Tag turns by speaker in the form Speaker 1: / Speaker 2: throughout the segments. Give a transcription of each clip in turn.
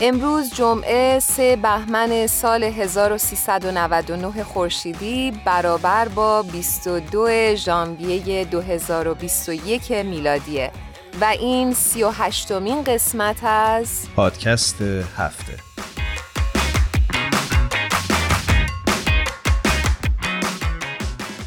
Speaker 1: امروز جمعه سه بهمن سال 1399 خورشیدی برابر با 22 ژانویه 2021 میلادیه. و این 38 مین قسمت از
Speaker 2: پادکست هفته.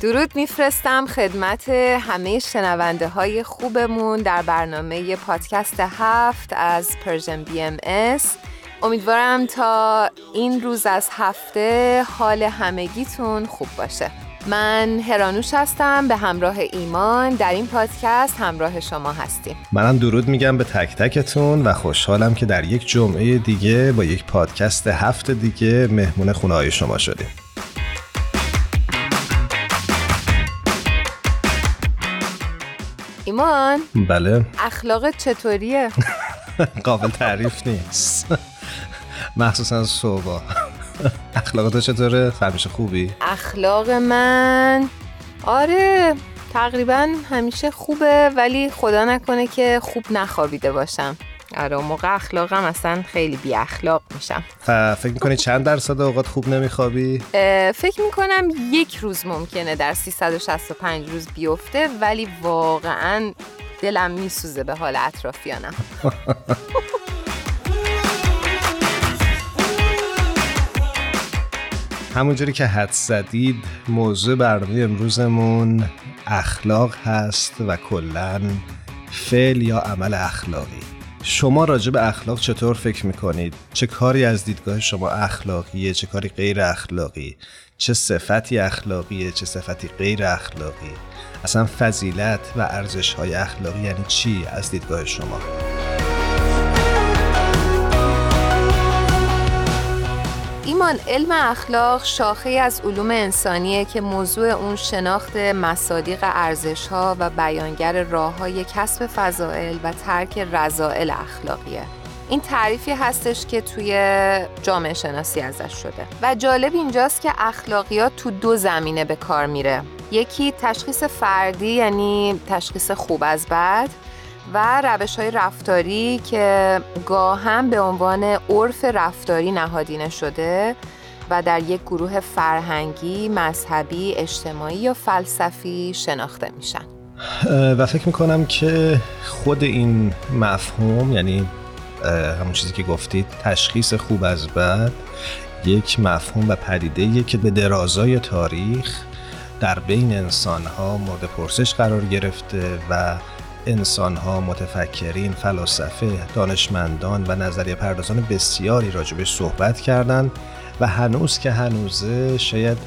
Speaker 1: درود میفرستم خدمت همه شنونده های خوبمون در برنامه پادکست هفت از Persian BMS. امیدوارم تا این روز از هفته حال همگیتون خوب باشه. من هرانوش هستم به همراه ایمان در این پادکست همراه شما هستیم.
Speaker 2: منم درود میگم به تک تکتون و خوشحالم که در یک جمعه دیگه با یک پادکست هفته دیگه مهمون خونه های شما شدیم.
Speaker 1: ایمان
Speaker 2: بله
Speaker 1: اخلاقت چطوریه؟
Speaker 2: قابل تعریف نیست مخصوصا صبح اخلاق چطوره؟ همیشه خوبی؟
Speaker 1: اخلاق من آره تقریبا همیشه خوبه ولی خدا نکنه که خوب نخوابیده باشم آره موقع اخلاقم اصلا خیلی بی اخلاق میشم.
Speaker 2: فکر می‌کنی چند درصد اوقات خوب نمیخوابی؟
Speaker 1: فکر می‌کنم یک روز ممکنه در 365 روز بیفته ولی واقعا دلم میسوزه به حال اطرافیانم.
Speaker 2: همونجوری که حد زدید موضوع برنامه امروزمون اخلاق هست و کلا فعل یا عمل اخلاقی. شما راجع به اخلاق چطور فکر می‌کنید؟ چه کاری از دیدگاه شما اخلاقیه؟ چه کاری غیر اخلاقی؟ چه صفتی اخلاقیه؟ چه صفتی غیر اخلاقی؟ اصلا فضیلت و ارزش های اخلاقی یعنی چی از دیدگاه شما؟
Speaker 1: ایمان علم اخلاق شاخه از علوم انسانیه که موضوع اون شناخت مصادیق ارزش ها و بیانگر راه های کسب فضائل و ترک رضائل اخلاقیه. این تعریفی هستش که توی جامعه شناسی ازش شده. و جالب اینجاست که اخلاقیات تو دو زمینه به کار میره. یکی تشخیص فردی یعنی تشخیص خوب از بد. و روش های رفتاری که گاهم به عنوان عرف رفتاری نهادینه شده و در یک گروه فرهنگی، مذهبی، اجتماعی یا فلسفی شناخته میشن.
Speaker 2: و فکر می‌کنم که خود این مفهوم یعنی همون چیزی که گفتید تشخیص خوب از بد یک مفهوم و پدیده که به درازای تاریخ در بین انسان ها مورد پرسش قرار گرفته و انسانها متفکرین فلاسفه دانشمندان و نظریه پردازان بسیاری راجبش صحبت کردند و هنوز که هنوزه شاید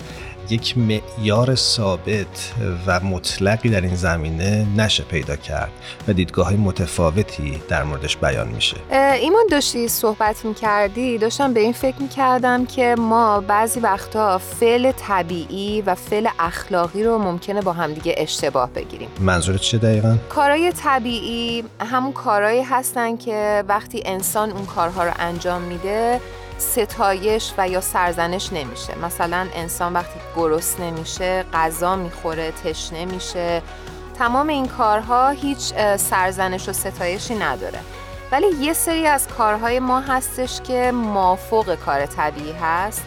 Speaker 2: یک معیار ثابت و مطلقی در این زمینه نشه پیدا کرد و دیدگاه های متفاوتی در موردش بیان میشه.
Speaker 1: ایمان داشتی صحبت می‌کردی. داشتم به این فکر می‌کردم که ما بعضی وقتا فعل طبیعی و فعل اخلاقی رو ممکنه با همدیگه اشتباه بگیریم.
Speaker 2: منظورت چه دقیقا؟
Speaker 1: کارهای طبیعی همون کارهایی هستن که وقتی انسان اون کارها رو انجام میده ستایش و یا سرزنش نمیشه. مثلا انسان وقتی گرست نمیشه غذا می‌خوره تشنه میشه تمام این کارها هیچ سرزنش و ستایشی نداره. ولی یه سری از کارهای ما هستش که مافوق کار طبیعی هست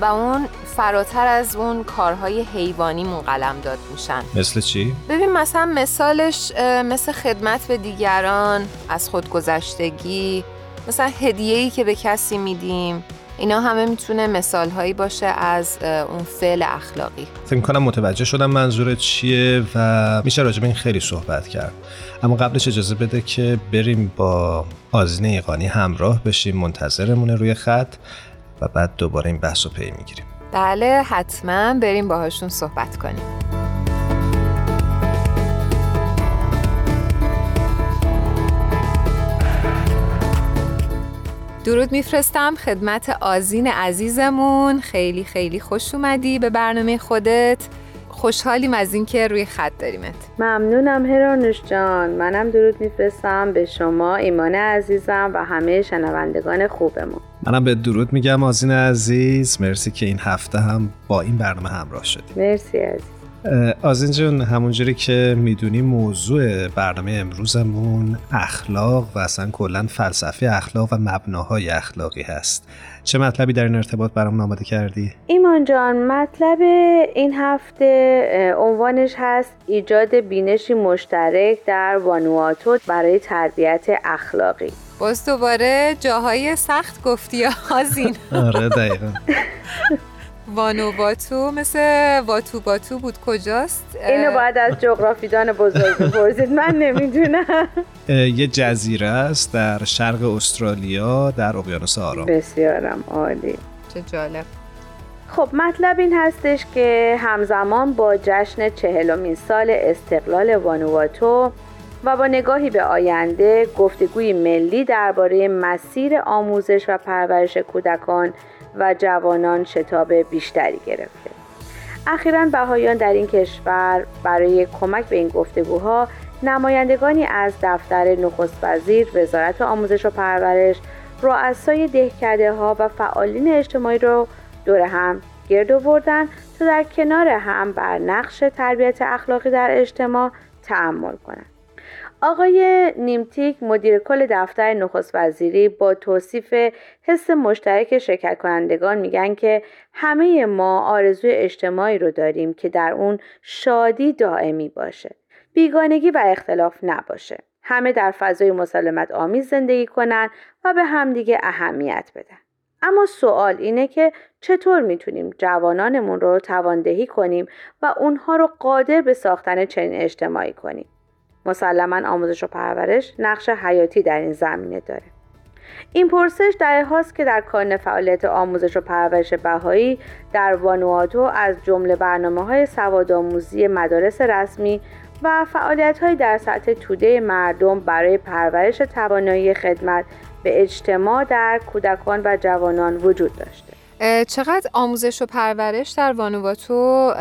Speaker 1: و اون فراتر از اون کارهای حیوانی قلم داد میشن.
Speaker 2: مثل چی؟
Speaker 1: ببین مثلا مثالش مثل خدمت به دیگران از خودگذشتگی مثلا هدیه ای که به کسی میدیم اینا همه می‌تونه مثال هایی باشه از اون فعل اخلاقی.
Speaker 2: فکر کنم متوجه شدم منظور چیه و میشه راجب این خیلی صحبت کرد. اما قبلش اجازه بده که بریم با آزین ایقانی همراه بشیم منتظرمونه روی خط و بعد دوباره این بحث رو پی می‌گیریم.
Speaker 1: بله حتما بریم باهاشون صحبت کنیم. درود میفرستم خدمت آزین عزیزمون. خیلی خیلی خوش اومدی به برنامه خودت. خوشحالیم از اینکه روی خط داریمت.
Speaker 3: ممنونم هرانوش جان. منم درود میفرستم به شما ایمان عزیزم و همه شنوندگان خوبمون.
Speaker 2: منم به درود میگم آزین عزیز. مرسی که این هفته هم با این برنامه همراه شدیم.
Speaker 3: مرسی عزیز
Speaker 2: آزین جون همونجوری که می‌دونی موضوع برنامه امروزمون اخلاق و اصلا کلا فلسفه اخلاق و مبناهای اخلاقی هست. چه مطلبی در این ارتباط برام آماده کردی؟
Speaker 3: ایمان جان مطلب این هفته عنوانش هست ایجاد بینشی مشترک در وانواتو برای تربیت اخلاقی.
Speaker 1: باز دوباره جاهای سخت گفتی آزین.
Speaker 2: آره دقیقا.
Speaker 1: وانواتو مثل واتو باتو بود. کجاست؟
Speaker 3: اینو باید از جغرافیدان بزرگ بپرسید. من نمی‌دونم.
Speaker 2: یه جزیره است در شرق استرالیا در اقیانوس آرام.
Speaker 3: بسیارم عالی.
Speaker 1: چه جالب.
Speaker 3: خب مطلب این هستش که همزمان با جشن چهلمین سال استقلال وانواتو و با نگاهی به آینده گفتگوی ملی درباره مسیر آموزش و پرورش کودکان و جوانان شتاب بیشتری گرفته. اخیرا بهایان در این کشور برای کمک به این گفتگوها نمایندگانی از دفتر نخست وزیر وزارت آموزش و پرورش رؤسای دهکده ها و فعالین اجتماعی رو دور هم گرد آوردن تا در کنار هم بر نقش تربیت اخلاقی در اجتماع تعمل کنند. آقای نیمتیک مدیر کل دفتر نخست وزیری با توصیف حس مشترک شرکت کنندگان میگن که همه ما آرزوی اجتماعی رو داریم که در اون شادی دائمی باشه. بیگانگی و اختلاف نباشه. همه در فضای مسالمت آمیز زندگی کنن و به همدیگه اهمیت بدن. اما سوال اینه که چطور می‌تونیم جوانانمون رو تواندهی کنیم و اونها رو قادر به ساختن چنین اجتماعی کنیم؟ مسلما آموزش و پرورش نقش حیاتی در این زمینه داره. این پرسش در هاست که در کانون فعالیت آموزش و پرورش بهایی در وانواتو از جمله برنامه های سواد آموزی مدارس رسمی و فعالیت های در سطح توده مردم برای پرورش توانایی خدمت به اجتماع در کودکان و جوانان وجود داشته
Speaker 1: چقدر آموزش و پرورش در وانواتو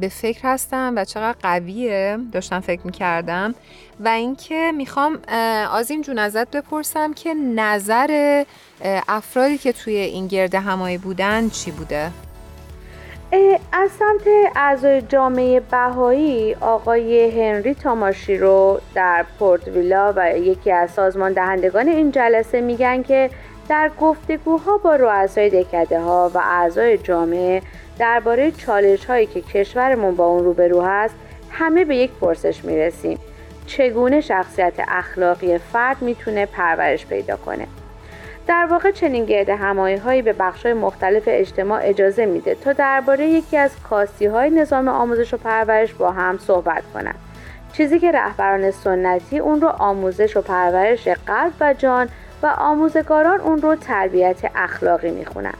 Speaker 1: به فکر هستم و چقدر قویه داشتم فکر می‌کردم و اینکه می‌خوام این جون ازت بپرسم که نظر افرادی که توی این گرده همایی بودن چی بوده؟
Speaker 3: از سمت اعضای جامعه بهایی آقای هنری تاماشی رو در پورت ویلا و یکی از سازمان دهندگان این جلسه میگن که در گفتگوها با رؤسای دکده ها و اعضای جامعه درباره چالش هایی که کشورمون با اون روبرو هست همه به یک پرسش می‌رسیم. چگونه شخصیت اخلاقی فرد می‌تونه پرورش پیدا کنه؟ در واقع چنین گرد همایی هایی به بخش مختلف اجتماع اجازه میده تا درباره یکی از کاستی های نظام آموزش و پرورش با هم صحبت کنند. چیزی که رهبران سنتی اون رو آموزش و پرورش قلب و جان و آموزگاران اون رو تربیت اخلاقی می‌خونن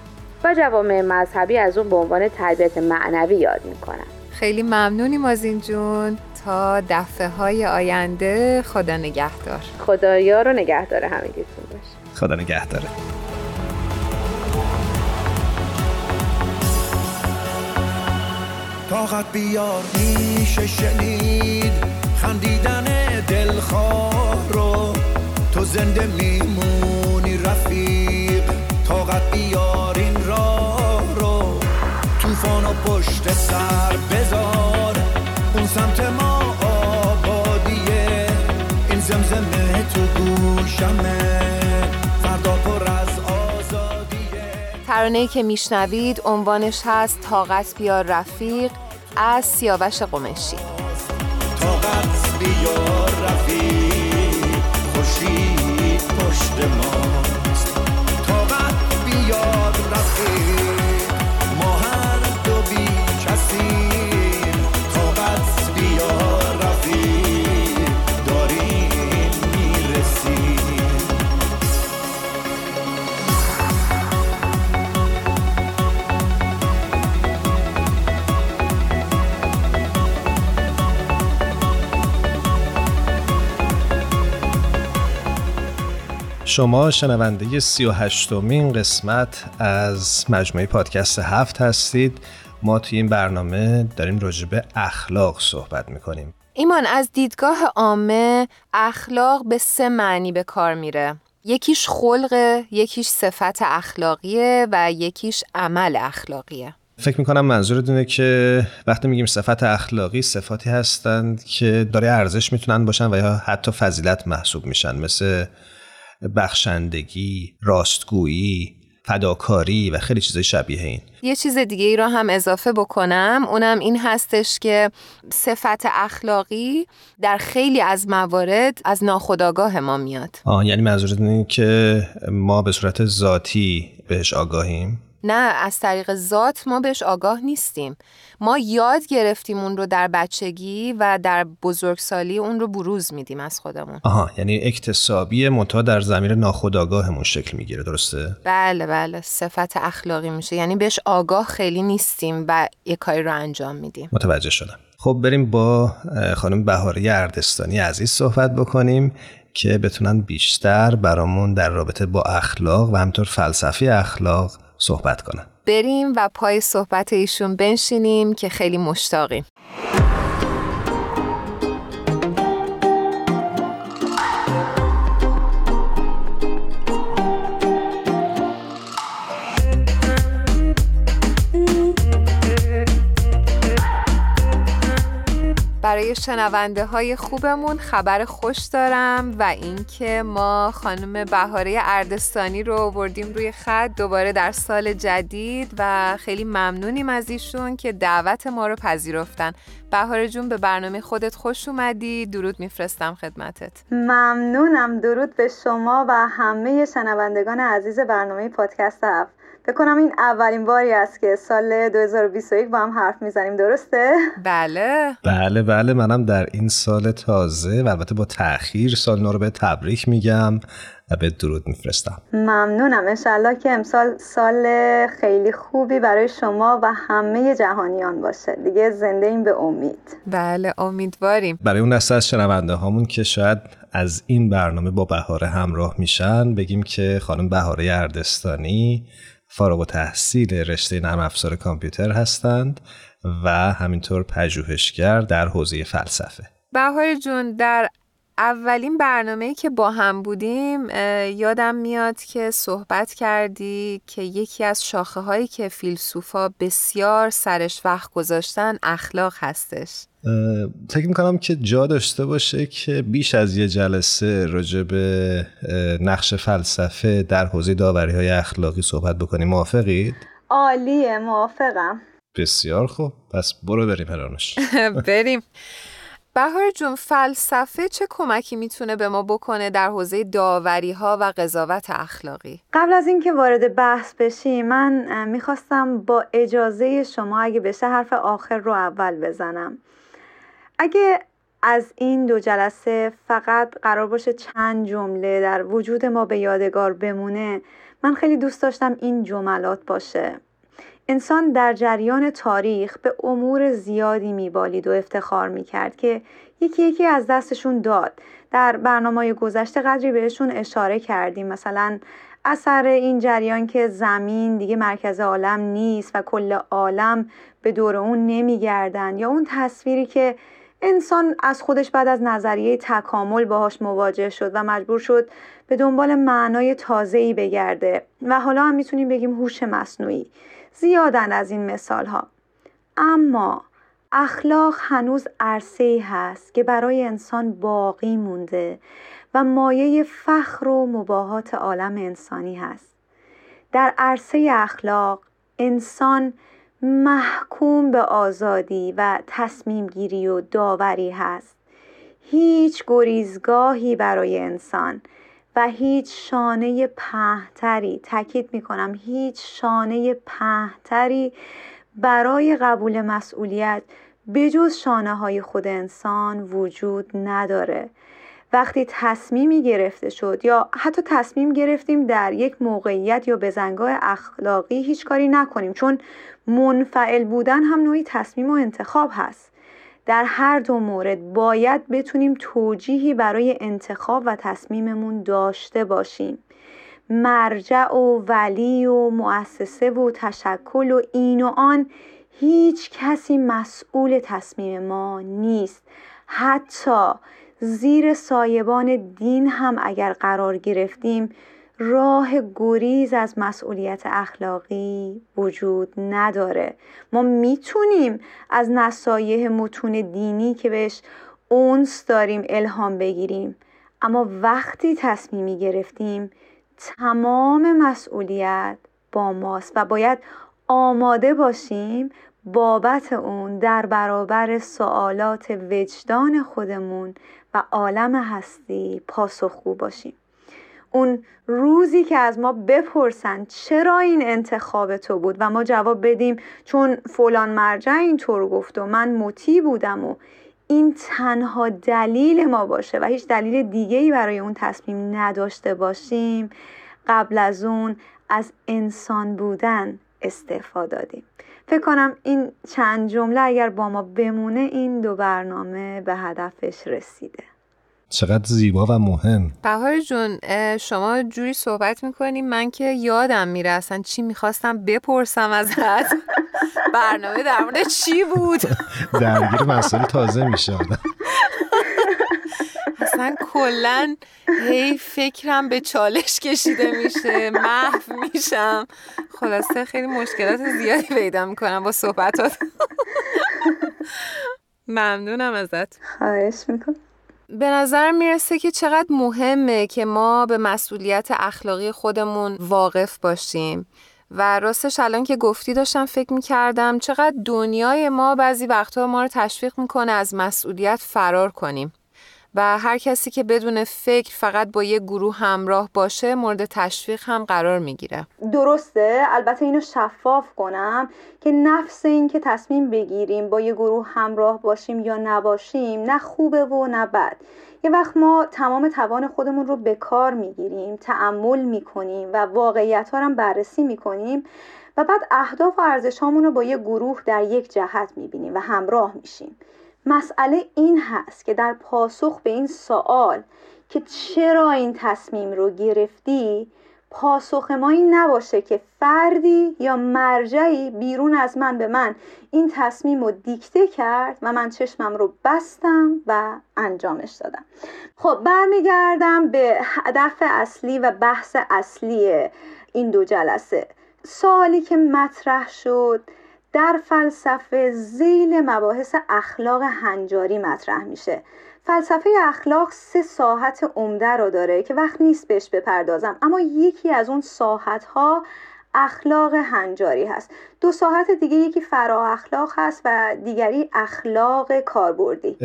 Speaker 3: و جوامع مذهبی از اون به عنوان تربیت معنوی یاد می‌کنن.
Speaker 1: خیلی ممنونیم از این جون. تا دفعه های آینده خدا نگهدار.
Speaker 3: خدایا رو نگهدار همگیتون باشه.
Speaker 2: خدا نگهداره طاقت بیار میشه شنید خندیدن دلخواه رو. تو زنده میمونی رفیق طاقت بیار این راه رو. توفان و پشت سر بذار اون سمت ما آبادیه. این زمزمه تو گوشمه فردا پر از آزادیه.
Speaker 1: ترانه‌ای که میشنوید عنوانش هست طاقت بیار رفیق از سیاوش قمشی.
Speaker 2: طاقت بیار رفیق. خورشید پشت ماست شما شنونده سی و هشتمین قسمت از مجموعه پادکست هفت هستید. ما توی این برنامه داریم راجع به اخلاق صحبت می‌کنیم.
Speaker 1: ایمان از دیدگاه عامه اخلاق به سه معنی به کار میره. یکیش خلقه، یکیش صفت اخلاقیه و یکیش عمل اخلاقیه.
Speaker 2: فکر می‌کنم منظور دونه که وقتی میگیم صفت اخلاقی صفاتی هستند که داره ارزش می‌تونن باشن و یا حتی فضیلت محسوب میشن. مثل بخشندگی، راستگویی، فداکاری و خیلی چیزای شبیه این.
Speaker 1: یه چیز دیگه ای را هم اضافه بکنم. اونم این هستش که صفت اخلاقی در خیلی از موارد از ناخودآگاه ما میاد.
Speaker 2: آه یعنی منظورت اینه که ما به صورت ذاتی بهش آگاهیم؟
Speaker 1: نه از طریق ذات ما بهش آگاه نیستیم. ما یاد گرفتیم اون رو در بچگی و در بزرگسالی اون رو بروز میدیم از خودمون.
Speaker 2: آها یعنی اکتسابی منتها در زمین ناخودآگاهمون شکل می‌گیره درسته؟
Speaker 1: بله بله صفت اخلاقی میشه. یعنی بهش آگاه خیلی نیستیم و یه کاری رو انجام میدیم.
Speaker 2: متوجه شدم. خب بریم با خانم بهاری اردستانی عزیز صحبت بکنیم که بتونن بیشتر برامون در رابطه با اخلاق و همطور فلسفی اخلاق صحبت کنن.
Speaker 1: بریم و پای صحبت ایشون بنشینیم که خیلی مشتاقیم. برای شنونده های خوبمون خبر خوش دارم و اینکه ما خانم بهاره اردستانی رو آوردیم روی خط دوباره در سال جدید و خیلی ممنونیم از ایشون که دعوت ما رو پذیرفتن. بهاره جون به برنامه خودت خوش اومدی. درود میفرستم خدمتت.
Speaker 4: ممنونم. درود به شما و همه شنوندگان عزیز برنامه پادکست هفت. بکنم این اولین باری است که سال 2021 با هم حرف می‌زنیم درسته؟
Speaker 1: بله.
Speaker 2: بله بله منم در این سال تازه و البته با تاخیر سال نو رو به تبریک میگم و به درود میفرستم.
Speaker 4: ممنونم. انشالله که امسال سال خیلی خوبی برای شما و همه جهانیان باشه. دیگه زنده این به امید.
Speaker 1: بله امیدواریم.
Speaker 2: برای اون دسته از شنونده هامون که شاید از این برنامه با بهاره همراه میشن بگیم که خانم بهاره اردستانی فارغ و تحصیل رشته نرم افزار کامپیوتر هستند و همینطور پژوهشگر در حوزه فلسفه.
Speaker 1: بهار جون در اولین برنامه که با هم بودیم یادم میاد که صحبت کردی که یکی از شاخه هایی که فیلسوفا بسیار سرش وقت گذاشتن اخلاق هستش.
Speaker 2: فکر می‌کنم که جا داشته باشه که بیش از یه جلسه راجع به نقش فلسفه در حوزه داوری های اخلاقی صحبت بکنیم. موافقید؟
Speaker 4: عالیه موافقم.
Speaker 2: بسیار خوب. پس برو بریم هرانش
Speaker 1: بریم. بهار جون فلسفه چه کمکی می‌تونه به ما بکنه در حوزه داوری ها و قضاوت اخلاقی؟
Speaker 4: قبل از اینکه وارد بحث بشیم من می‌خواستم با اجازه شما اگه بشه حرف آخر رو اول بزنم. اگه از این دو جلسه فقط قرار باشه چند جمله در وجود ما به یادگار بمونه من خیلی دوست داشتم این جملات باشه. انسان در جریان تاریخ به امور زیادی میبالید و افتخار می‌کرد که یکی یکی از دستشون داد. در برنامه گذشته قدری بهشون اشاره کردیم. مثلا اثر این جریان که زمین دیگه مرکز عالم نیست و کل عالم به دور اون نمیگردن یا اون تصویری که انسان از خودش بعد از نظریه تکامل باهاش مواجه شد و مجبور شد به دنبال معنای تازه‌ای بگرده و حالا هم می‌تونیم بگیم هوش مصنوعی. زیادن از این مثال ها اما اخلاق هنوز عرصه هست که برای انسان باقی مونده و مایه فخر و مباهات عالم انسانی هست. در عرصه اخلاق انسان محکوم به آزادی و تصمیم گیری و داوری هست. هیچ گریزگاهی برای انسان و هیچ شانه پهتری تاکید می کنم هیچ شانه پهتری برای قبول مسئولیت بجز شانه های خود انسان وجود نداره. وقتی تصمیمی گرفته شد یا حتی تصمیم گرفتیم در یک موقعیت یا بزنگاه اخلاقی هیچ کاری نکنیم چون منفعل بودن هم نوعی تصمیم و انتخاب هست. در هر دو مورد باید بتونیم توجیهی برای انتخاب و تصمیممون داشته باشیم. مرجع و ولی و مؤسسه و تشکل و این و آن هیچ کسی مسئول تصمیم ما نیست. حتی زیر سایبان دین هم اگر قرار گرفتیم راه گریز از مسئولیت اخلاقی وجود نداره. ما می‌تونیم از نصایح متون دینی که بهش اونس داریم الهام بگیریم. اما وقتی تصمیمی گرفتیم تمام مسئولیت با ماست و باید آماده باشیم بابت اون در برابر سوالات وجدان خودمون و عالم هستی پاسخگو باشیم. اون روزی که از ما بپرسن چرا این انتخاب تو بود؟ و ما جواب بدیم چون فلان مرجع اینطور گفت و من مطیع بودم و این تنها دلیل ما باشه و هیچ دلیل دیگه ای برای اون تصمیم نداشته باشیم قبل از اون از انسان بودن استفاده دادیم. فکر کنم این چند جمله اگر با ما بمونه این دو برنامه به هدفش رسیده.
Speaker 2: چقدر زیبا و مهم.
Speaker 1: بهار جون شما جوری صحبت می‌کنی من که یادم میره اصلا چی می‌خواستم بپرسم ازت. برنامه در مورد چی بود؟
Speaker 2: درگیر مسئله تازه میشه
Speaker 1: اصلا کلا هی فکرم به چالش کشیده میشه محو میشم. خلاصه خیلی مشکلات زیادی پیدا می‌کنم با صحبتات. ممنونم ازت.
Speaker 4: خواهش می‌کنم.
Speaker 1: به نظر می‌رسه که چقدر مهمه که ما به مسئولیت اخلاقی خودمون واقف باشیم. و راستش الان که گفتی داشتم فکر می‌کردم چقدر دنیای ما بعضی وقتها ما رو تشویق می‌کنه از مسئولیت فرار کنیم. و هر کسی که بدون فکر فقط با یه گروه همراه باشه مورد تشویق هم قرار می‌گیره.
Speaker 4: درسته. البته اینو شفاف کنم که نفس این که تصمیم بگیریم با یه گروه همراه باشیم یا نباشیم نه خوبه و نه بد. یه وقت ما تمام توان خودمون رو به کار می‌گیریم تعمل می‌کنیم و واقعیت ها رو بررسی می‌کنیم و بعد اهداف و ارزش رو با یه گروه در یک جهت می‌بینیم و همراه میشیم. مسئله این هست که در پاسخ به این سوال که چرا این تصمیم رو گرفتی پاسخ ما این نباشه که فردی یا مرجعی بیرون از من به من این تصمیم رو دیکته کرد و من چشمم رو بستم و انجامش دادم. خب برمیگردم به هدف اصلی و بحث اصلی این دو جلسه. سوالی که مطرح شد در فلسفه زیل مباحث اخلاق هنجاری مطرح میشه. فلسفه اخلاق سه ساحت عمده رو داره که وقت نیست بهش بپردازم اما یکی از اون ساحت ها اخلاق هنجاری هست. دو ساحت دیگه یکی فرا اخلاق هست و دیگری اخلاق کاربردی.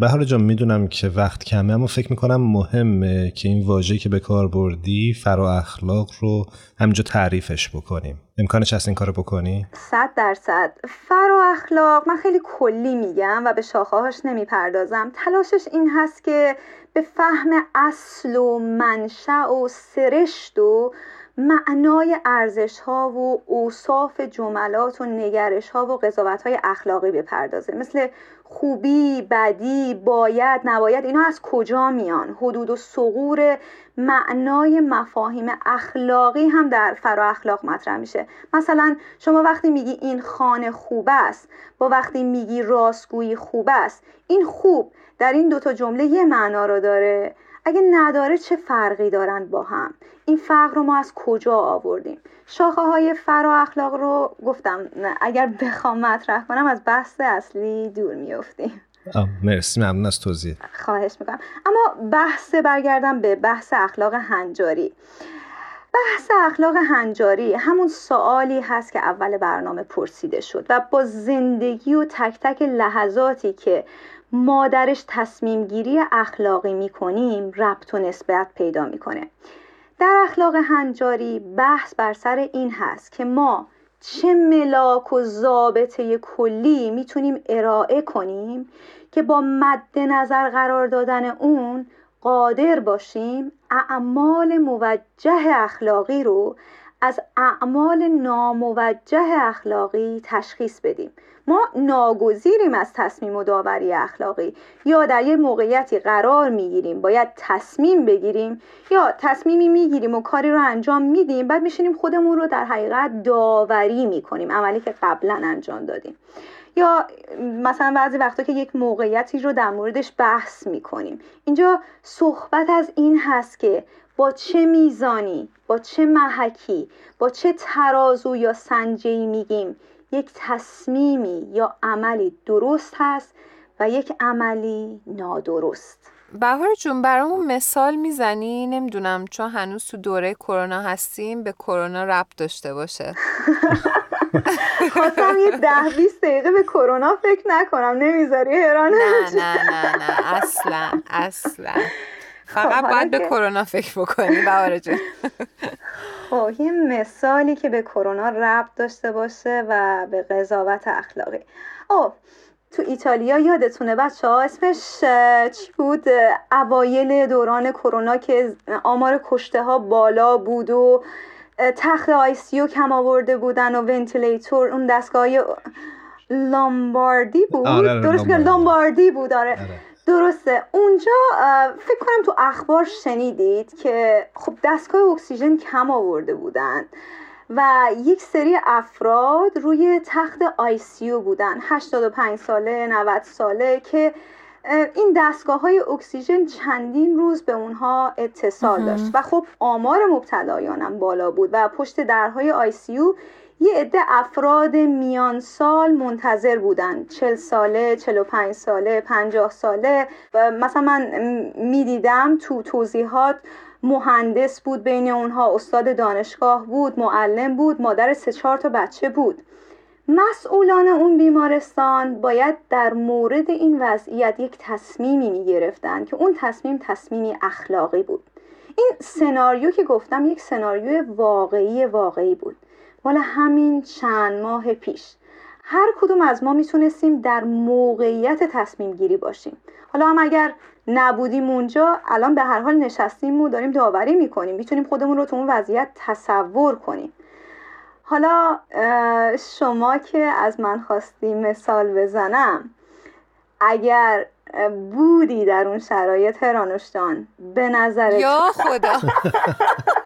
Speaker 2: بهار جان می‌دونم که وقت کمه اما فکر می‌کنم مهمه که این واژه که به کار بردی فرا اخلاق رو همینجا تعریفش بکنیم. امکانش هست این کارو بکنی؟
Speaker 4: صد درصد. فرا اخلاق من خیلی کلی میگم و به شاخهاش نمی‌پردازم. تلاشش این هست که به فهم اصل و منشأ و سرشت و معنای ارزش ها و اوصاف جملات و نگرش ها و قضاوت های اخلاقی بپردازه. مثل خوبی، بدی، باید، نباید اینا از کجا میان؟ حدود و سغور معنای مفاهیم اخلاقی هم در فرا اخلاق مطرح میشه. مثلا شما وقتی میگی این خانه خوب است با وقتی میگی راستگویی خوب است این خوب در این دوتا جمله یه معنا رو داره. اگه نداره چه فرقی دارن با هم؟ این فرق رو ما از کجا آوردیم؟ شاخه های فرا اخلاق رو گفتم اگر بخوام مطرح کنم از بحث اصلی دور میفتیم
Speaker 2: مرسی. ممنون از توضیح.
Speaker 4: خواهش می‌کنم. اما بحث برگردم به بحث اخلاق هنجاری. بحث اخلاق هنجاری همون سوالی هست که اول برنامه پرسیده شد و با زندگی و تک تک لحظاتی که ما درش تصمیم گیری اخلاقی می‌کنیم ربط و نسبت پیدا می‌کنه. در اخلاق هنجاری بحث بر سر این هست که ما چه ملاک و ضابطه کلی می‌تونیم ارائه کنیم که با مد نظر قرار دادن اون قادر باشیم اعمال موجه اخلاقی رو از اعمال ناموجه اخلاقی تشخیص بدیم. ما ناگزیریم از تصمیم و داوری اخلاقی یا در یه موقعیتی قرار می‌گیریم باید تصمیم بگیریم یا تصمیمی می‌گیریم و کاری رو انجام میدیم بعد میشینیم خودمون رو در حقیقت داوری می‌کنیم عملی که قبلا انجام دادیم. یا مثلا بعضی وقتا که یک موقعیتی رو در موردش بحث می‌کنیم. اینجا صحبت از این هست که با چه میزانی با چه محکی با چه ترازو یا سنجی میگیم؟ یک تصمیمی یا عملی درست هست و یک عملی نادرست.
Speaker 1: بهار جون برامون مثال می‌زنی؟ نمی‌دونم چون هنوز تو دوره کرونا هستیم به کرونا ربط داشته باشه.
Speaker 4: خواستم یه ده بیست دقیقه به کرونا فکر نکنم. نمی‌ذاری؟ هرانه
Speaker 1: نه نه نه نه. اصلا اصلا. فقط خب، باید به کرونا فکر بکنی بهار جون.
Speaker 4: خب یه مثالی که به کرونا ربط داشته باشه و به قضاوت اخلاقی. او تو ایتالیا یادتونه بچه ها اسمش چی بود؟ اوایل دوران کرونا که آمار کشته ها بالا بود و تخت ICU کم آورده بودن و ventilator اون دستگاه لومباردی بود؟ آره درست که لومباردی بود آره. آره. درسته. اونجا فکر کنم تو اخبار شنیدید که خب دستگاه اکسیژن کم آورده بودن و یک سری افراد روی تخت ICU بودن. 85 ساله 90 ساله که این دستگاه های اکسیژن چندین روز به اونها اتصال داشت. و خب آمار مبتلایانم بالا بود و پشت درهای ICU یه عده افراد میان سال منتظر بودن. چل ساله چل و پنج ساله پنجاه ساله. و مثلا من می‌دیدم تو توضیحات مهندس بود بین اونها استاد دانشگاه بود معلم بود مادر سه چهار تا بچه بود. مسئولان اون بیمارستان باید در مورد این وضعیت یک تصمیمی می گرفتن که اون تصمیم تصمیمی اخلاقی بود. این سناریو که گفتم یک سناریو واقعی واقعی بود. مال همین چند ماه پیش. هر کدوم از ما می‌تونستیم در موقعیت تصمیم گیری باشیم. حالا هم اگر نبودیم اونجا الان به هر حال نشستیم و داریم داوری می‌کنیم. می‌تونیم خودمون رو تو اون وضعیت تصور کنیم. حالا شما که از من خواستی مثال بزنم اگر بودی در اون شرایط هرانوشتان به نظر
Speaker 1: یا خدا.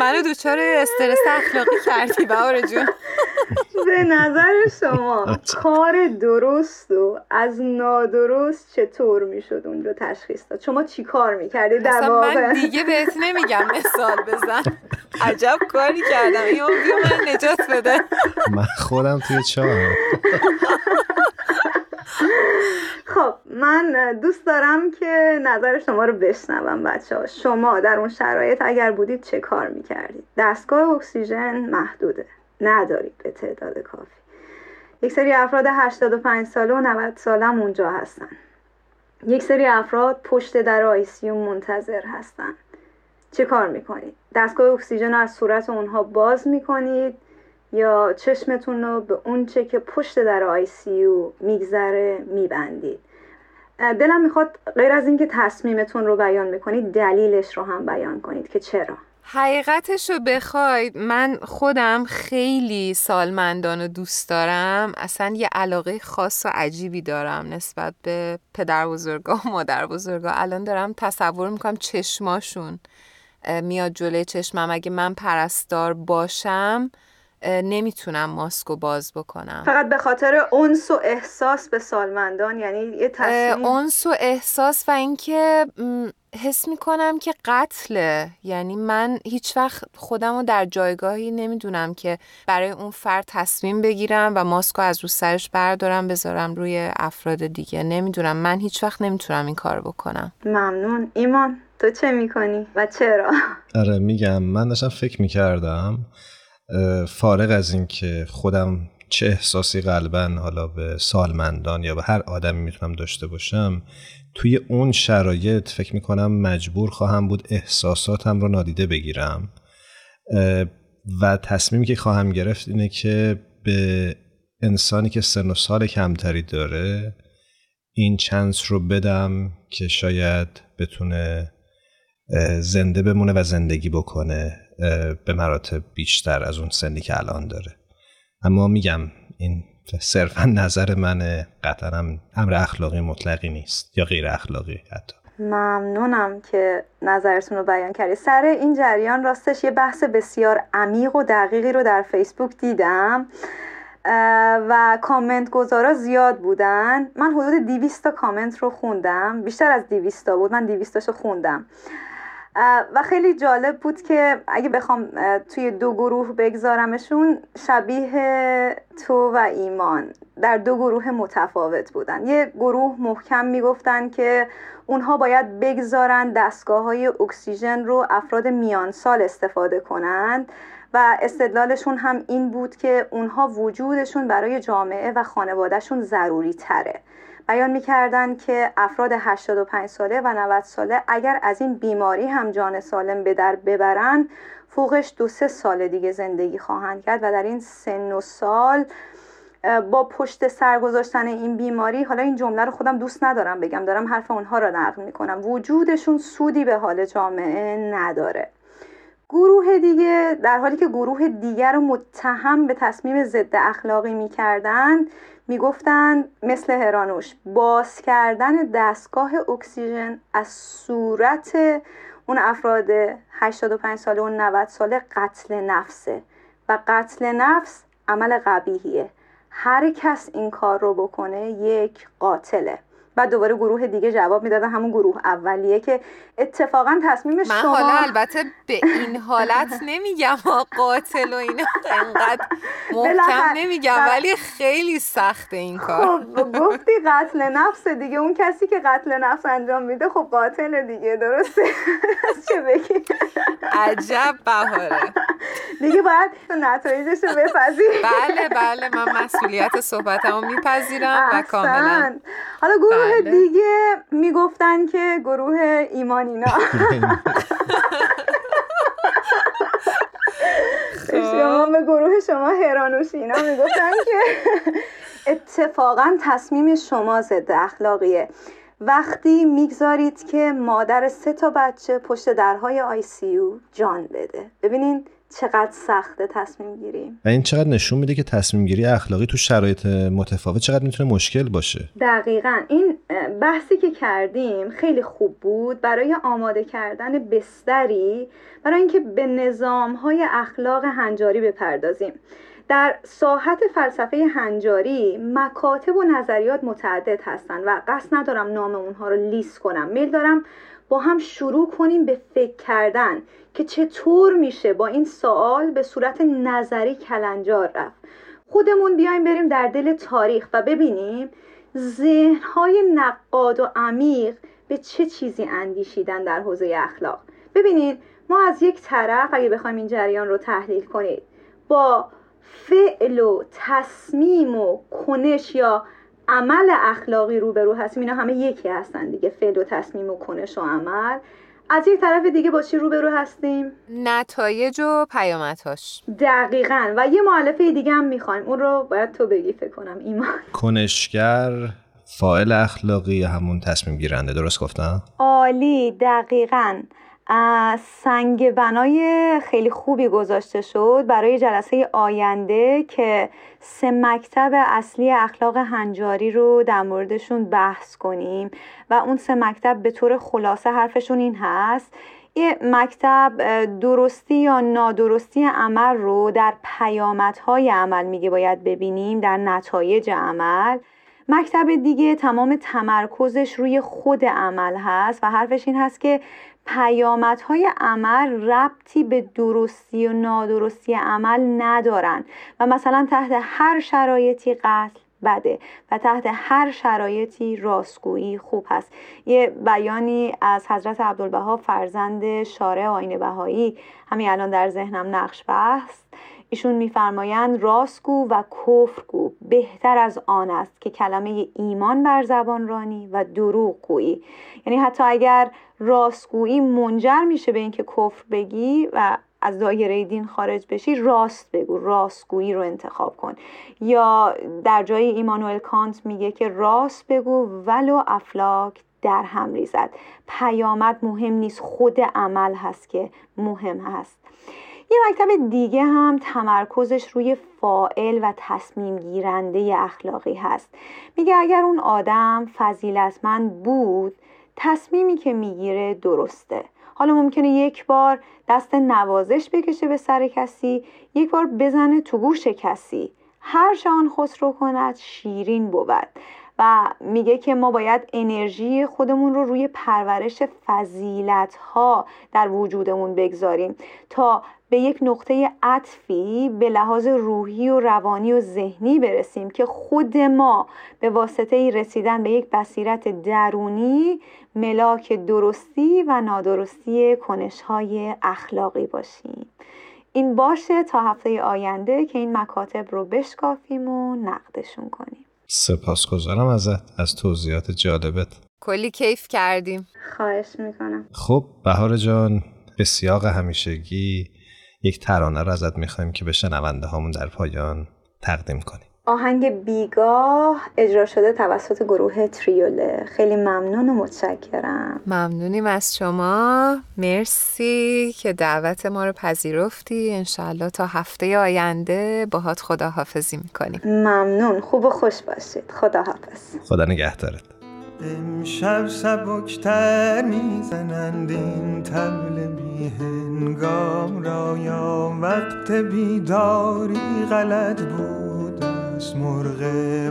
Speaker 1: منو دوچار استرس اخلاقی کردی بهار جون.
Speaker 4: به نظر شما کار درست و از نادرست چطور می‌شد اونجا تشخیص داد؟ شما چی کار می‌کردی در واقع
Speaker 1: من دیگه بهت نمیگم مثال بزن. عجب کاری کردم. این من نجات بده.
Speaker 2: من خودم توی چاه
Speaker 4: خب من دوست دارم که نظر شما رو بشنوم بچه ها. شما در اون شرایط اگر بودید چه کار می‌کردید؟ دستگاه اکسیژن محدوده. ندارید به تعداد کافی. یک سری افراد 85 ساله و 90 ساله هم اونجا هستن. یک سری افراد پشت در ICU م منتظر هستن. چه کار می‌کنید؟ دستگاه اکسیژن رو از صورت اونها باز می‌کنید؟ یا چشمتون رو به اونچه که پشت در ICU میگذره میبندید. دلم می‌خواد غیر از اینکه تصمیمتون رو بیان می‌کنید دلیلش رو هم بیان کنید که چرا.
Speaker 1: حقیقتش رو بخواید من خودم خیلی سالمندان رو دوست دارم. اصلا یه علاقه خاص و عجیبی دارم نسبت به پدر بزرگا و مادر بزرگا الان دارم تصور می‌کنم چشماشون میاد جلوی چشمم. اگه من پرستار باشم نمی‌تونم ماسکو باز بکنم.
Speaker 4: فقط به خاطر اونس و احساس به سالمندان یعنی یه تصمیم
Speaker 1: اونس و احساس و اینکه حس می‌کنم که قتله. یعنی من هیچ وقت خودم رو در جایگاهی نمی‌دونم که برای اون فرد تصمیم بگیرم و ماسکو از رو سرش بردارم بذارم روی افراد دیگه. نمی‌دونم. من هیچ وقت نمی‌تونم این کار بکنم.
Speaker 4: ممنون. ایمان تو چه می‌کنی و چرا؟
Speaker 2: آره میگم. من داشتم فکر می‌کردم فارغ از اینکه خودم چه احساسی قلبا حالا به سالمندان یا به هر آدمی می‌تونم داشته باشم توی اون شرایط فکر می‌کنم مجبور خواهم بود احساساتم رو نادیده بگیرم. و تصمیمی که خواهم گرفت اینه که به انسانی که سن و سال کمتری داره این چانس رو بدم که شاید بتونه زنده بمونه و زندگی بکنه. به مراتب بیشتر از اون سنی که الان داره. اما میگم این صرفا نظر من قطعا امر اخلاقی مطلقی نیست یا غیر اخلاقی حتی.
Speaker 4: ممنونم که نظرتون رو بیان کردی. سر این جریان راستش یه بحث بسیار عمیق و دقیقی رو در فیسبوک دیدم و کامنت گذارا زیاد بودن. من حدود 200 تا کامنت رو خوندم. بیشتر از 200 تا بود. من 200 رو خوندم. و خیلی جالب بود که اگه بخوام توی دو گروه بگذارمشون شبیه تو و ایمان در دو گروه متفاوت بودن. یه گروه محکم می‌گفتن که اونها باید بگذارن دستگاه های اکسیژن رو افراد میان سال استفاده کنند و استدلالشون هم این بود که اونها وجودشون برای جامعه و خانوادهشون ضروری تره بیان می‌کردن که افراد 85 ساله و 90 ساله اگر از این بیماری هم جان سالم به در ببرن فوقش دو سه سال دیگه زندگی خواهند کرد و در این سن و سال با پشت سر گذاشتن این بیماری حالا این جمله رو خودم دوست ندارم بگم دارم حرف اونها رو نقل می‌کنم. وجودشون سودی به حال جامعه نداره. گروه دیگه در حالی که گروه دیگر رو متهم به تصمیم ضد اخلاقی می‌کردند می‌گفتند مثل هرانوش باز کردن دستگاه اکسیژن از صورت اون افراد 85 ساله و 90 ساله قتل نفسه و قتل نفس عمل قبیهیه هر کس این کار رو بکنه یک قاتله. بعد دوباره گروه دیگه جواب می‌دادن همون گروه اولیه که اتفاقا تصمیم من شما
Speaker 1: حالا البته به این حالت نمیگم قاتل و اینا انقدر محکم نمیگم ولی خیلی سخته این کار.
Speaker 4: خب گفتی قتل نفس دیگه اون کسی که قتل نفس انجام میده خب قاتل دیگه درسته؟ چه بگی؟
Speaker 1: عجب بهاره.
Speaker 4: دیگه باید نتایجش رو بپذیر
Speaker 1: بله بله من مسئولیت صحبتمو میپذیرم و کاملا
Speaker 4: حالا گروه بله. دیگه می‌گفتن که گروه ایمانینا شما به گروه شما هرانوشینا می‌گفتن که اتفاقا تصمیم شما ضد اخلاقیه. وقتی می‌گذارید که مادر سه تا بچه پشت درهای آی سی جان بده. ببینین چقدر سخته تصمیم گیری.
Speaker 2: و این چقدر نشون میده که تصمیم گیری اخلاقی تو شرایط متفاوت چقدر می‌تونه مشکل باشه.
Speaker 4: دقیقا. این بحثی که کردیم خیلی خوب بود برای آماده کردن بستری برای اینکه به نظام های اخلاق هنجاری بپردازیم. در ساحت فلسفه هنجاری مکاتب و نظریات متعدد هستند و قصد ندارم نام اونها رو لیست کنم. میل دارم با هم شروع کنیم به فکر کردن که چطور میشه با این سوال به صورت نظری کلنجار رفت. خودمون بیایم بریم در دل تاریخ و ببینیم ذهنهای نقاد و عمیق به چه چیزی اندیشیدن در حوزه اخلاق. ببینید ما از یک طرف اگه بخوایم این جریان رو تحلیل کنید با فعل و تصمیم و کنش یا عمل اخلاقی روبرو هستیم. اینا همه یکی هستن دیگه فعل و تصمیم و کنش و عمل. از یک طرف دیگه با چی روبرو هستیم؟
Speaker 1: نتایج و پیامدهاش.
Speaker 4: دقیقا. و یه معلفه دیگه هم می‌خوایم. اون رو باید تو بگی فکر کنم ایمان.
Speaker 2: کنشگر فائل اخلاقی همون تصمیم گیرنده. درست گفتم؟
Speaker 4: عالی دقیقا. سنگ بنای خیلی خوبی گذاشته شد برای جلسه آینده که سه مکتب اصلی اخلاق هنجاری رو در موردشون بحث کنیم و اون سه مکتب به طور خلاصه حرفشون این هست. یه مکتب درستی یا نادرستی عمل رو در پیامدهای عمل میگه باید ببینیم در نتایج عمل. مکتب دیگه تمام تمرکزش روی خود عمل هست و حرفش این هست که پیامدهای عمل ربطی به درستی و نادرستی عمل ندارن و مثلا تحت هر شرایطی قتل بده و تحت هر شرایطی راستگویی خوب هست. یه بیانی از حضرت عبدالبها فرزند شارع آین بهایی همین الان در ذهنم نقش بست. ایشون میفرمایند راستگو و کفرگو بهتر از آن است که کلمه ایمان بر زبان رانی و دروغ گویی. یعنی حتی اگر راستگویی منجر میشه به اینکه کفر بگی و از دایره دین خارج بشی راست بگو راستگویی رو انتخاب کن. یا در جای ایمانوئل کانت میگه که راست بگو ولو افلاک در هم ریزد. پیامد مهم نیست خود عمل هست که مهم هست. یه مکتب دیگه هم تمرکزش روی فائل و تصمیم گیرنده اخلاقی هست. میگه اگر اون آدم فضیلتمند بود تصمیمی که می‌گیره درسته. حالا ممکنه یک بار دست نوازش بکشه به سر کسی یک بار بزنه تو گوش کسی. هر آن خسرو کند شیرین بود. و میگه که ما باید انرژی خودمون رو روی پرورش فضیلت ها در وجودمون بگذاریم تا به یک نقطه عطفی به لحاظ روحی و روانی و ذهنی برسیم که خود ما به واسطه رسیدن به یک بصیرت درونی ملاک درستی و نادرستی کنشهای اخلاقی باشیم. این باشه تا هفته آینده که این مکاتب رو بشکافیم و نقدشون کنیم.
Speaker 2: سپاسگزارم ازت از توضیحات جالبت.
Speaker 1: کلی کیف کردیم.
Speaker 4: خواهش می‌کنم.
Speaker 2: خب بهار جان به سیاق همیشگی یک ترانه رو ازت می‌خوایم که به شنونده هامون در پایان تقدیم کنیم.
Speaker 4: آهنگ بیگاه اجرا شده توسط گروه تریوله خیلی ممنون و متشکرم.
Speaker 1: ممنونیم از شما. مرسی که دعوت ما رو پذیرفتی. انشالله تا هفته آینده باهات خداحافظی می‌کنیم.
Speaker 4: ممنون. خوب و خوش باشید. خداحافظ.
Speaker 2: خدا نگهدارت.
Speaker 5: امشب سبکتر می‌زنند این تبل بی هنگام را. یا وقت بیداری غلط بود از مرغ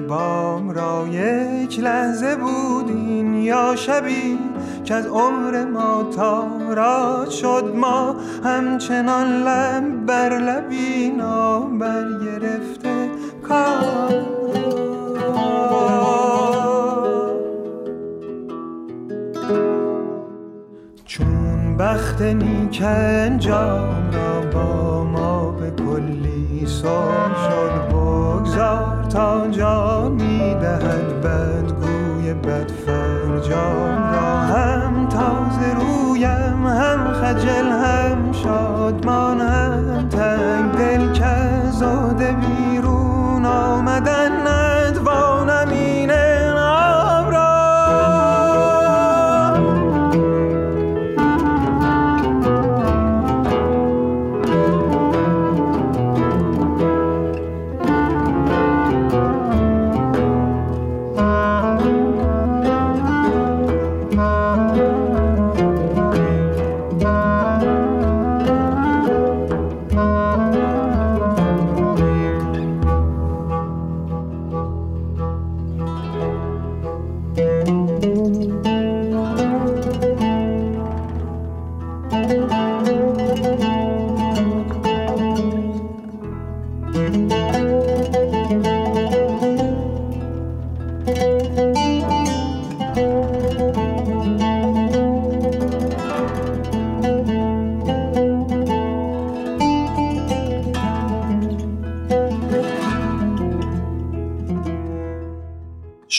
Speaker 5: بام را یک لحظه بودین یا شبی که از عمر ما تارا شد ما همچنان لب بر لبی بر گرفته کار. بخت نیک انجام را با ما به کلی سر شد بگذار تا جا می‌دهد بدگوی بد.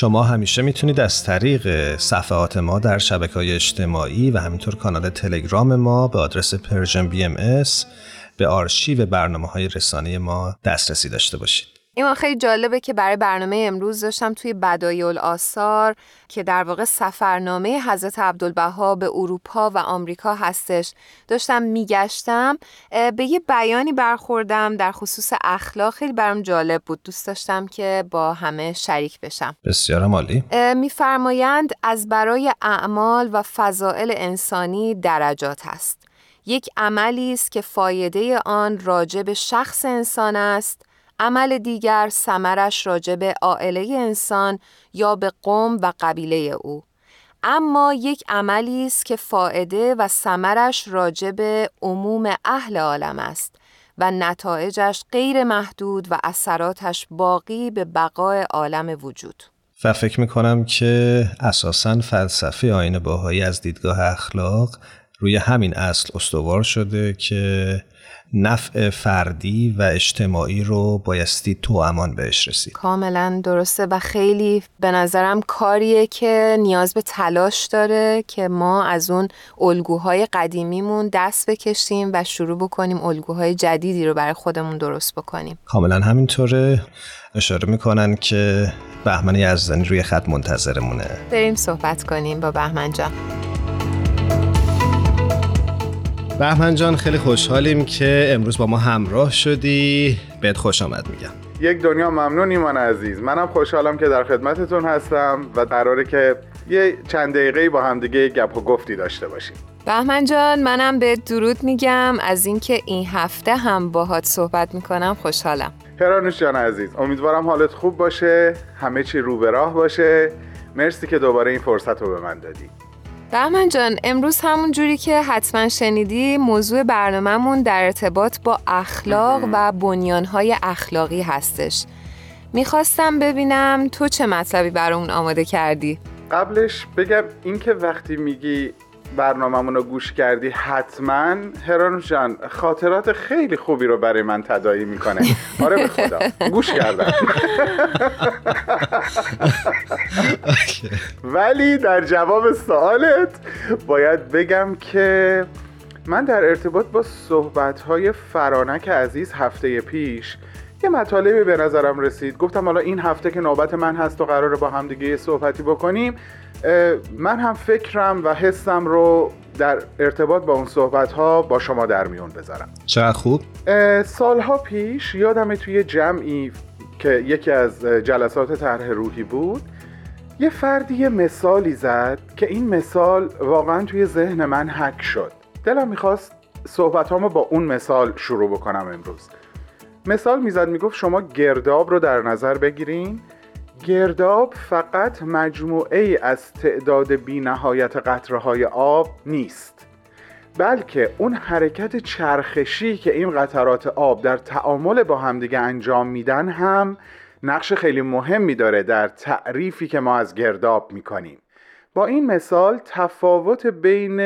Speaker 2: شما همیشه می‌تونید از طریق صفحات ما در شبکه های اجتماعی و همینطور کانال تلگرام ما به آدرس Persian BMS به آرشیو برنامه های رسانه ما دسترسی داشته باشید.
Speaker 1: این خیلی جالبه که برای برنامه امروز داشتم توی بدایع الاثار که در واقع سفرنامه حضرت عبدالبها به اروپا و آمریکا هستش. داشتم میگشتم به یه بیانی برخوردم در خصوص اخلاق. خیلی برام جالب بود. دوست داشتم که با همه شریک بشم.
Speaker 2: بسیار عالی.
Speaker 1: میفرمایند از برای اعمال و فضائل انسانی درجات است. یک عملی است که فایده آن راجع به شخص انسان است. عمل دیگر سمرش راجع به عائله انسان یا به قوم و قبیله او. اما یک عملی است که فائده و سمرش راجع به عموم اهل عالم است و نتایجش غیر محدود و اثراتش باقی به بقای عالم وجود.
Speaker 2: و فکر می‌کنم که اساسا فلسفه آین باهایی از دیدگاه اخلاق روی همین اصل استوار شده که نفع فردی و اجتماعی رو بایستی تو امان بهش رسید.
Speaker 1: کاملا درسته و خیلی به نظرم کاریه که نیاز به تلاش داره که ما از اون الگوهای قدیمیمون دست بکشیم و شروع بکنیم الگوهای جدیدی رو برای خودمون درست بکنیم.
Speaker 2: کاملا همینطوره. اشاره می‌کنن که بهمن یزدانی روی خط منتظرمونه.
Speaker 1: بریم صحبت کنیم با بهمن جان.
Speaker 2: بهمن جان خیلی خوشحالیم که امروز با ما همراه شدی. بهت خوش آمد میگم.
Speaker 6: یک دنیا ممنون ایمان عزیز. منم خوشحالم که در خدمتتون هستم و قراره که یه چند دقیقه با همدیگه گپ و گفتی داشته باشیم.
Speaker 1: بهمن جان منم به درود میگم. از اینکه این هفته هم باهات صحبت می‌کنم خوشحالم.
Speaker 6: هرانوش جان عزیز امیدوارم حالت خوب باشه همه چی رو به راه باشه. مرسی که دوباره این فرصت رو به من دادی.
Speaker 1: بهمن جان امروز همون جوری که حتما شنیدی موضوع برنامهمون در ارتباط با اخلاق و بنیانهای اخلاقی هستش. می‌خواستم ببینم تو چه مطلبی برامون آماده کردی؟
Speaker 6: قبلش بگم اینکه وقتی میگی برنامه‌مون رو گوش کردی حتما. هرانوش جان خاطرات خیلی خوبی رو برای من تدایی می‌کنه. آره به خدا. گوش کردم. ولی در جواب سوالت باید بگم که من در ارتباط با صحبت‌های فرانک عزیز هفته پیش یه مطالبی به نظرم رسید. گفتم حالا این هفته که نوبت من هست و قراره با هم دیگه صحبتی بکنیم من هم فکرم و حسم رو در ارتباط با اون صحبت ها با شما در میون بذارم.
Speaker 2: چقدر خوب؟
Speaker 6: سالها پیش یادم توی جمعی که یکی از جلسات طرح روحی بود یه فردی یه مثالی زد که این مثال واقعا توی ذهن من حک شد. دلم می‌خواست صحبت با اون مثال شروع بکنم امروز. مثال می‌زد می‌گفت شما گرداب رو در نظر بگیرین. گرداب فقط مجموعه ای از تعداد بی نهایت قطره های آب نیست بلکه اون حرکت چرخشی که این قطرات آب در تعامل با همدیگه انجام میدن هم نقش خیلی مهمی داره در تعریفی که ما از گرداب می‌کنیم. با این مثال تفاوت بین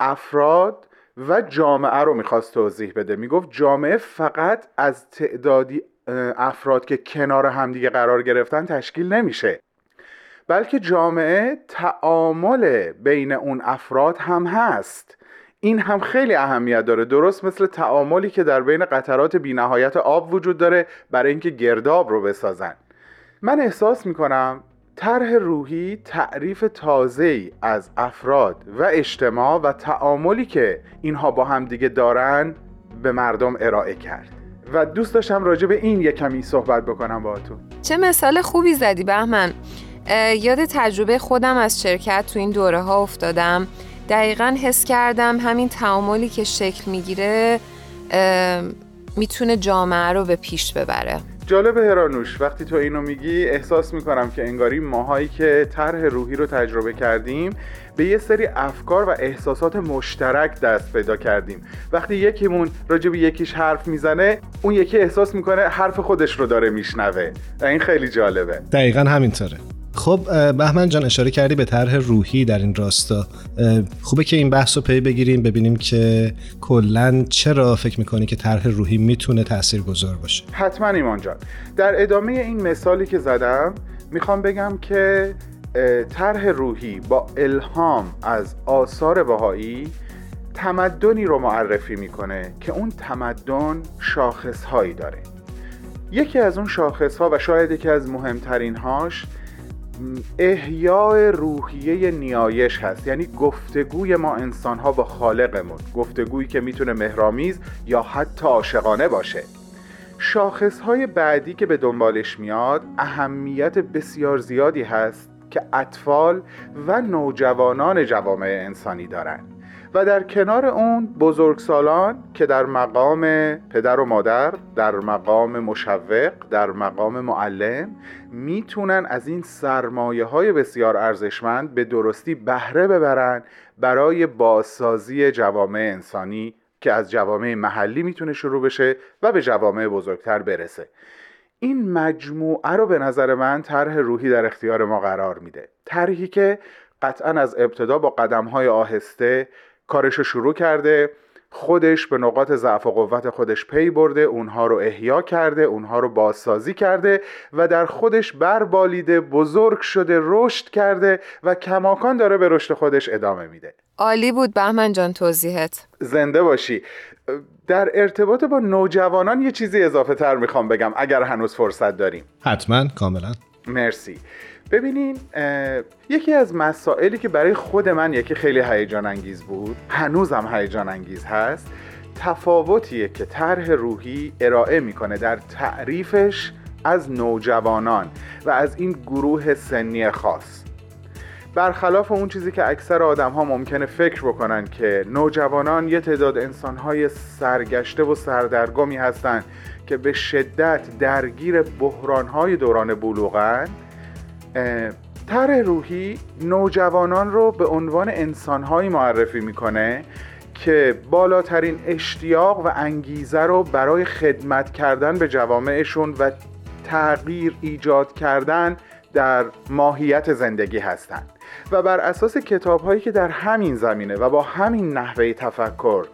Speaker 6: افراد و جامعه رو می‌خواست توضیح بده. می‌گفت جامعه فقط از تعدادی افراد که کنار همدیگه قرار گرفتن تشکیل نمیشه. بلکه جامعه تعامل بین اون افراد هم هست. این هم خیلی اهمیت داره. درست مثل تعاملی که در بین قطرات بینهایت آب وجود داره برای اینکه گرداب رو بسازن. من احساس می‌کنم طرح روحی تعریف تازه از افراد و اجتماع و تعاملی که اینها با هم دیگه دارن به مردم ارائه کرد. و دوست داشتم راجع به این یک کمی صحبت بکنم با تو
Speaker 1: چه مثال خوبی زدی بهمن. یاد تجربه خودم از شرکت تو این دوره ها افتادم. دقیقا حس کردم همین تعاملی که شکل می‌گیره می‌تونه جامعه رو به پیش ببره.
Speaker 6: جالب هرانوش وقتی تو اینو میگی احساس می‌کنم که انگاری ماهایی که طرح روحی رو تجربه کردیم به یه سری افکار و احساسات مشترک دست پیدا کردیم. وقتی یکیمون راجع به یکیش حرف می‌زنه اون یکی احساس می‌کنه حرف خودش رو داره میشنوه. این خیلی جالبه.
Speaker 2: دقیقا همینطوره. خب بهمن جان اشاره کردی به طرح روحی در این راستا. خوبه که این بحث رو پی بگیریم ببینیم که کلا چرا فکر می‌کنی که طرح روحی می‌تونه تأثیر گذار باشه.
Speaker 6: حتما ایمان جان. در ادامه این مثالی که زدم می‌خوام بگم که طرح روحی با الهام از آثار بهایی تمدنی رو معرفی می‌کنه که اون تمدن شاخصهایی داره. یکی از اون شاخصها و شاید یکی از مهمترین هاش احیاء روحیه نیایش هست. یعنی گفتگوی ما انسان ها با خالقمون. گفتگویی که می‌تونه مهرامیز یا حتی عاشقانه باشه. شاخص های بعدی که به دنبالش میاد اهمیت بسیار زیادی هست که اطفال و نوجوانان جوامع انسانی دارند و در کنار اون بزرگسالان که در مقام پدر و مادر در مقام مشوق در مقام معلم می‌تونن از این سرمایه های بسیار ارزشمند به درستی بهره ببرن برای بازسازی جوامع انسانی که از جوامع محلی می‌تونه شروع بشه و به جوامع بزرگتر برسه. این مجموعه رو به نظر من طرح روحی در اختیار ما قرار میده. طرحی که قطعا از ابتدا با قدم های آهسته کارش رو شروع کرده خودش به نقاط ضعف و قوت خودش پی برده اونها رو احیا کرده اونها رو بازسازی کرده و در خودش بربالیده بزرگ شده رشد کرده و کماکان داره به رشد خودش ادامه میده.
Speaker 1: عالی بود بهمن جان توضیحت.
Speaker 6: زنده باشی. در ارتباط با نوجوانان یه چیزی اضافه تر می‌خوام بگم اگر هنوز فرصت داریم.
Speaker 2: حتما کاملا.
Speaker 6: مرسی. ببینین یکی از مسائلی که برای خود من یکی خیلی هیجان انگیز بود هنوزم هیجان انگیز هست تفاوتیه که طرح روحی ارائه می‌کنه در تعریفش از نوجوانان و از این گروه سنی خاص. برخلاف اون چیزی که اکثر آدم ها ممکنه فکر بکنن که نوجوانان یه تعداد انسان های سرگشته و سردرگمی هستند که به شدت درگیر بحران های دوران بلوغن تر روحی نوجوانان رو به عنوان انسانهایی معرفی می‌کنه که بالاترین اشتیاق و انگیزه رو برای خدمت کردن به جوامعشون و تغییر ایجاد کردن در ماهیت زندگی هستند. و بر اساس کتاب هایی که در همین زمینه و با همین نحوه تفکر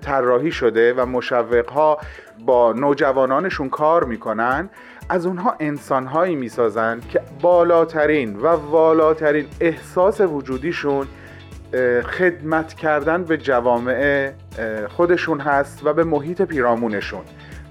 Speaker 6: طراحی شده و مشوق ها با نوجوانانشون کار می‌کنن از اونها انسانهایی می‌سازن که بالاترین و والاترین احساس وجودیشون خدمت کردن به جوامع خودشون هست و به محیط پیرامونشون.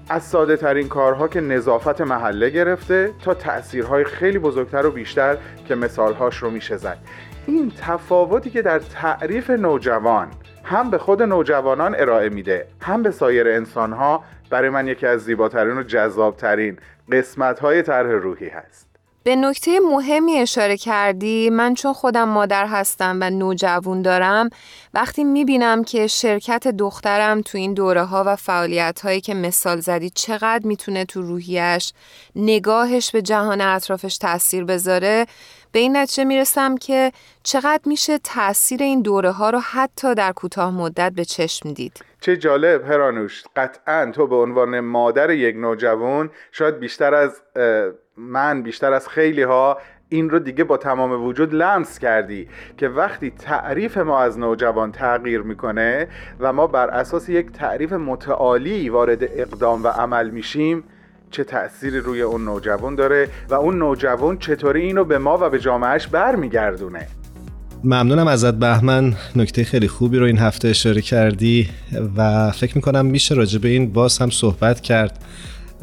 Speaker 6: از ساده ترین کارها که نظافت محله گرفته تا تأثیرهای خیلی بزرگتر و بیشتر که مثالهاش رو میشه زد. این تفاوتی که در تعریف نوجوان هم به خود نوجوانان ارائه میده هم به سایر انسانها برای من یکی از زیباترین و جذابترین قسمت های طرح روحی هست.
Speaker 1: به نکته مهمی اشاره کردی من چون خودم مادر هستم و نوجوان دارم وقتی می‌بینم که شرکت دخترم تو این دوره ها و فعالیت هایی که مثال زدی چقدر می‌تونه تو روحیش نگاهش به جهان اطرافش تاثیر بذاره به این نتیجه می‌رسم که چقدر میشه تاثیر این دوره ها رو حتی در کوتاه مدت به چشم دید.
Speaker 6: چه جالب هرانوش. قطعا تو به عنوان مادر یک نوجوان شاید بیشتر از من بیشتر از خیلی ها این رو دیگه با تمام وجود لمس کردی که وقتی تعریف ما از نوجوان تغییر می‌کنه و ما بر اساس یک تعریف متعالی وارد اقدام و عمل میشیم چه تأثیری روی اون نوجوان داره و اون نوجوان چطوری اینو به ما و به جامعهش برمیگردونه.
Speaker 2: ممنونم ازت بهمن. نکته خیلی خوبی رو این هفته اشاره کردی و فکر می‌کنم میشه راجع به این باز هم صحبت کرد.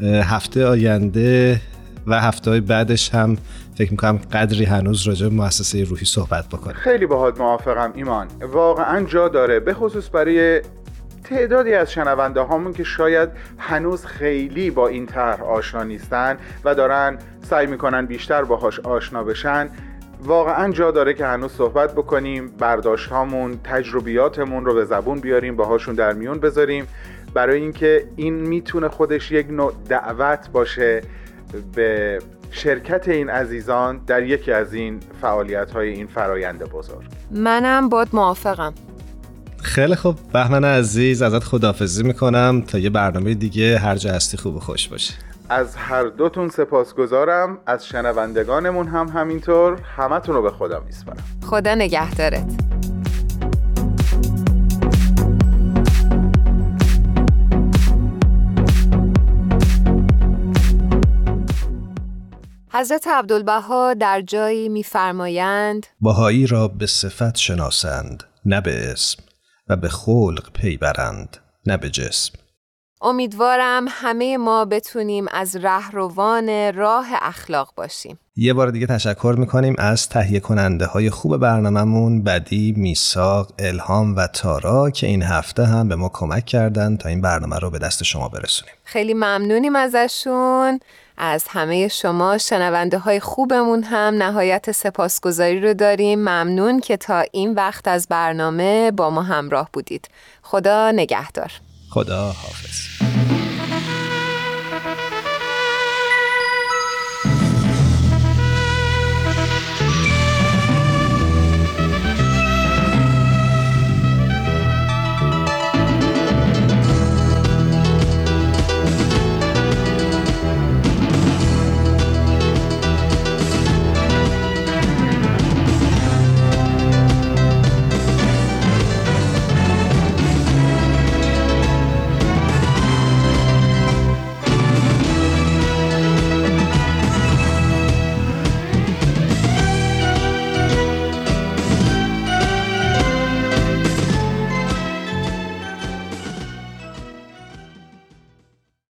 Speaker 2: هفته آینده و هفته های بعدش هم فکر می‌کنم قدری هنوز راجع به مؤسسه روحی صحبت بکنیم.
Speaker 6: خیلی باهات موافقم ایمان. واقعا جا داره به خصوص برای تعدادی از شنونده هامون که شاید هنوز خیلی با این طرح آشنا نیستن و دارن سعی می‌کنن بیشتر باهاش آشنا بشن واقعا جا داره که هنوز صحبت بکنیم برداشت هامون تجربیاتمون رو به زبون بیاریم باهاشون در میون بذاریم. برای اینکه این می‌تونه خودش یک نوع دعوت باشه به شرکت این عزیزان در یکی از این فعالیت های این فرایند بزرگ.
Speaker 1: منم باد موافقم.
Speaker 2: خیلی خوب. بهمن عزیز ازت خدافزی می‌کنم. تا یه برنامه دیگه هر جا هستی خوب و خوش باشه
Speaker 6: از هر دوتون سپاسگزارم. از شنوندگانمون هم همینطور. همتون رو به خدا میسپارم.
Speaker 1: خدا نگهدارت. حضرت عبدالبها در جایی میفرمایند
Speaker 2: بهایی را به صفت شناسند نه به اسم. و به خلق پی برند نه به جسم.
Speaker 1: امیدوارم همه ما بتونیم از رهروان راه اخلاق باشیم.
Speaker 2: یه بار دیگه تشکر می‌کنیم از تهیه کننده های خوب برنامهمون بدی، میساق، الهام و تارا که این هفته هم به ما کمک کردن تا این برنامه رو به دست شما برسونیم.
Speaker 1: خیلی ممنونیم ازشون. از همه شما شنونده های خوبمون هم نهایت سپاسگزاری رو داریم. ممنون که تا این وقت از برنامه با ما همراه بودید. خدا نگهدار.
Speaker 2: خدا حافظ.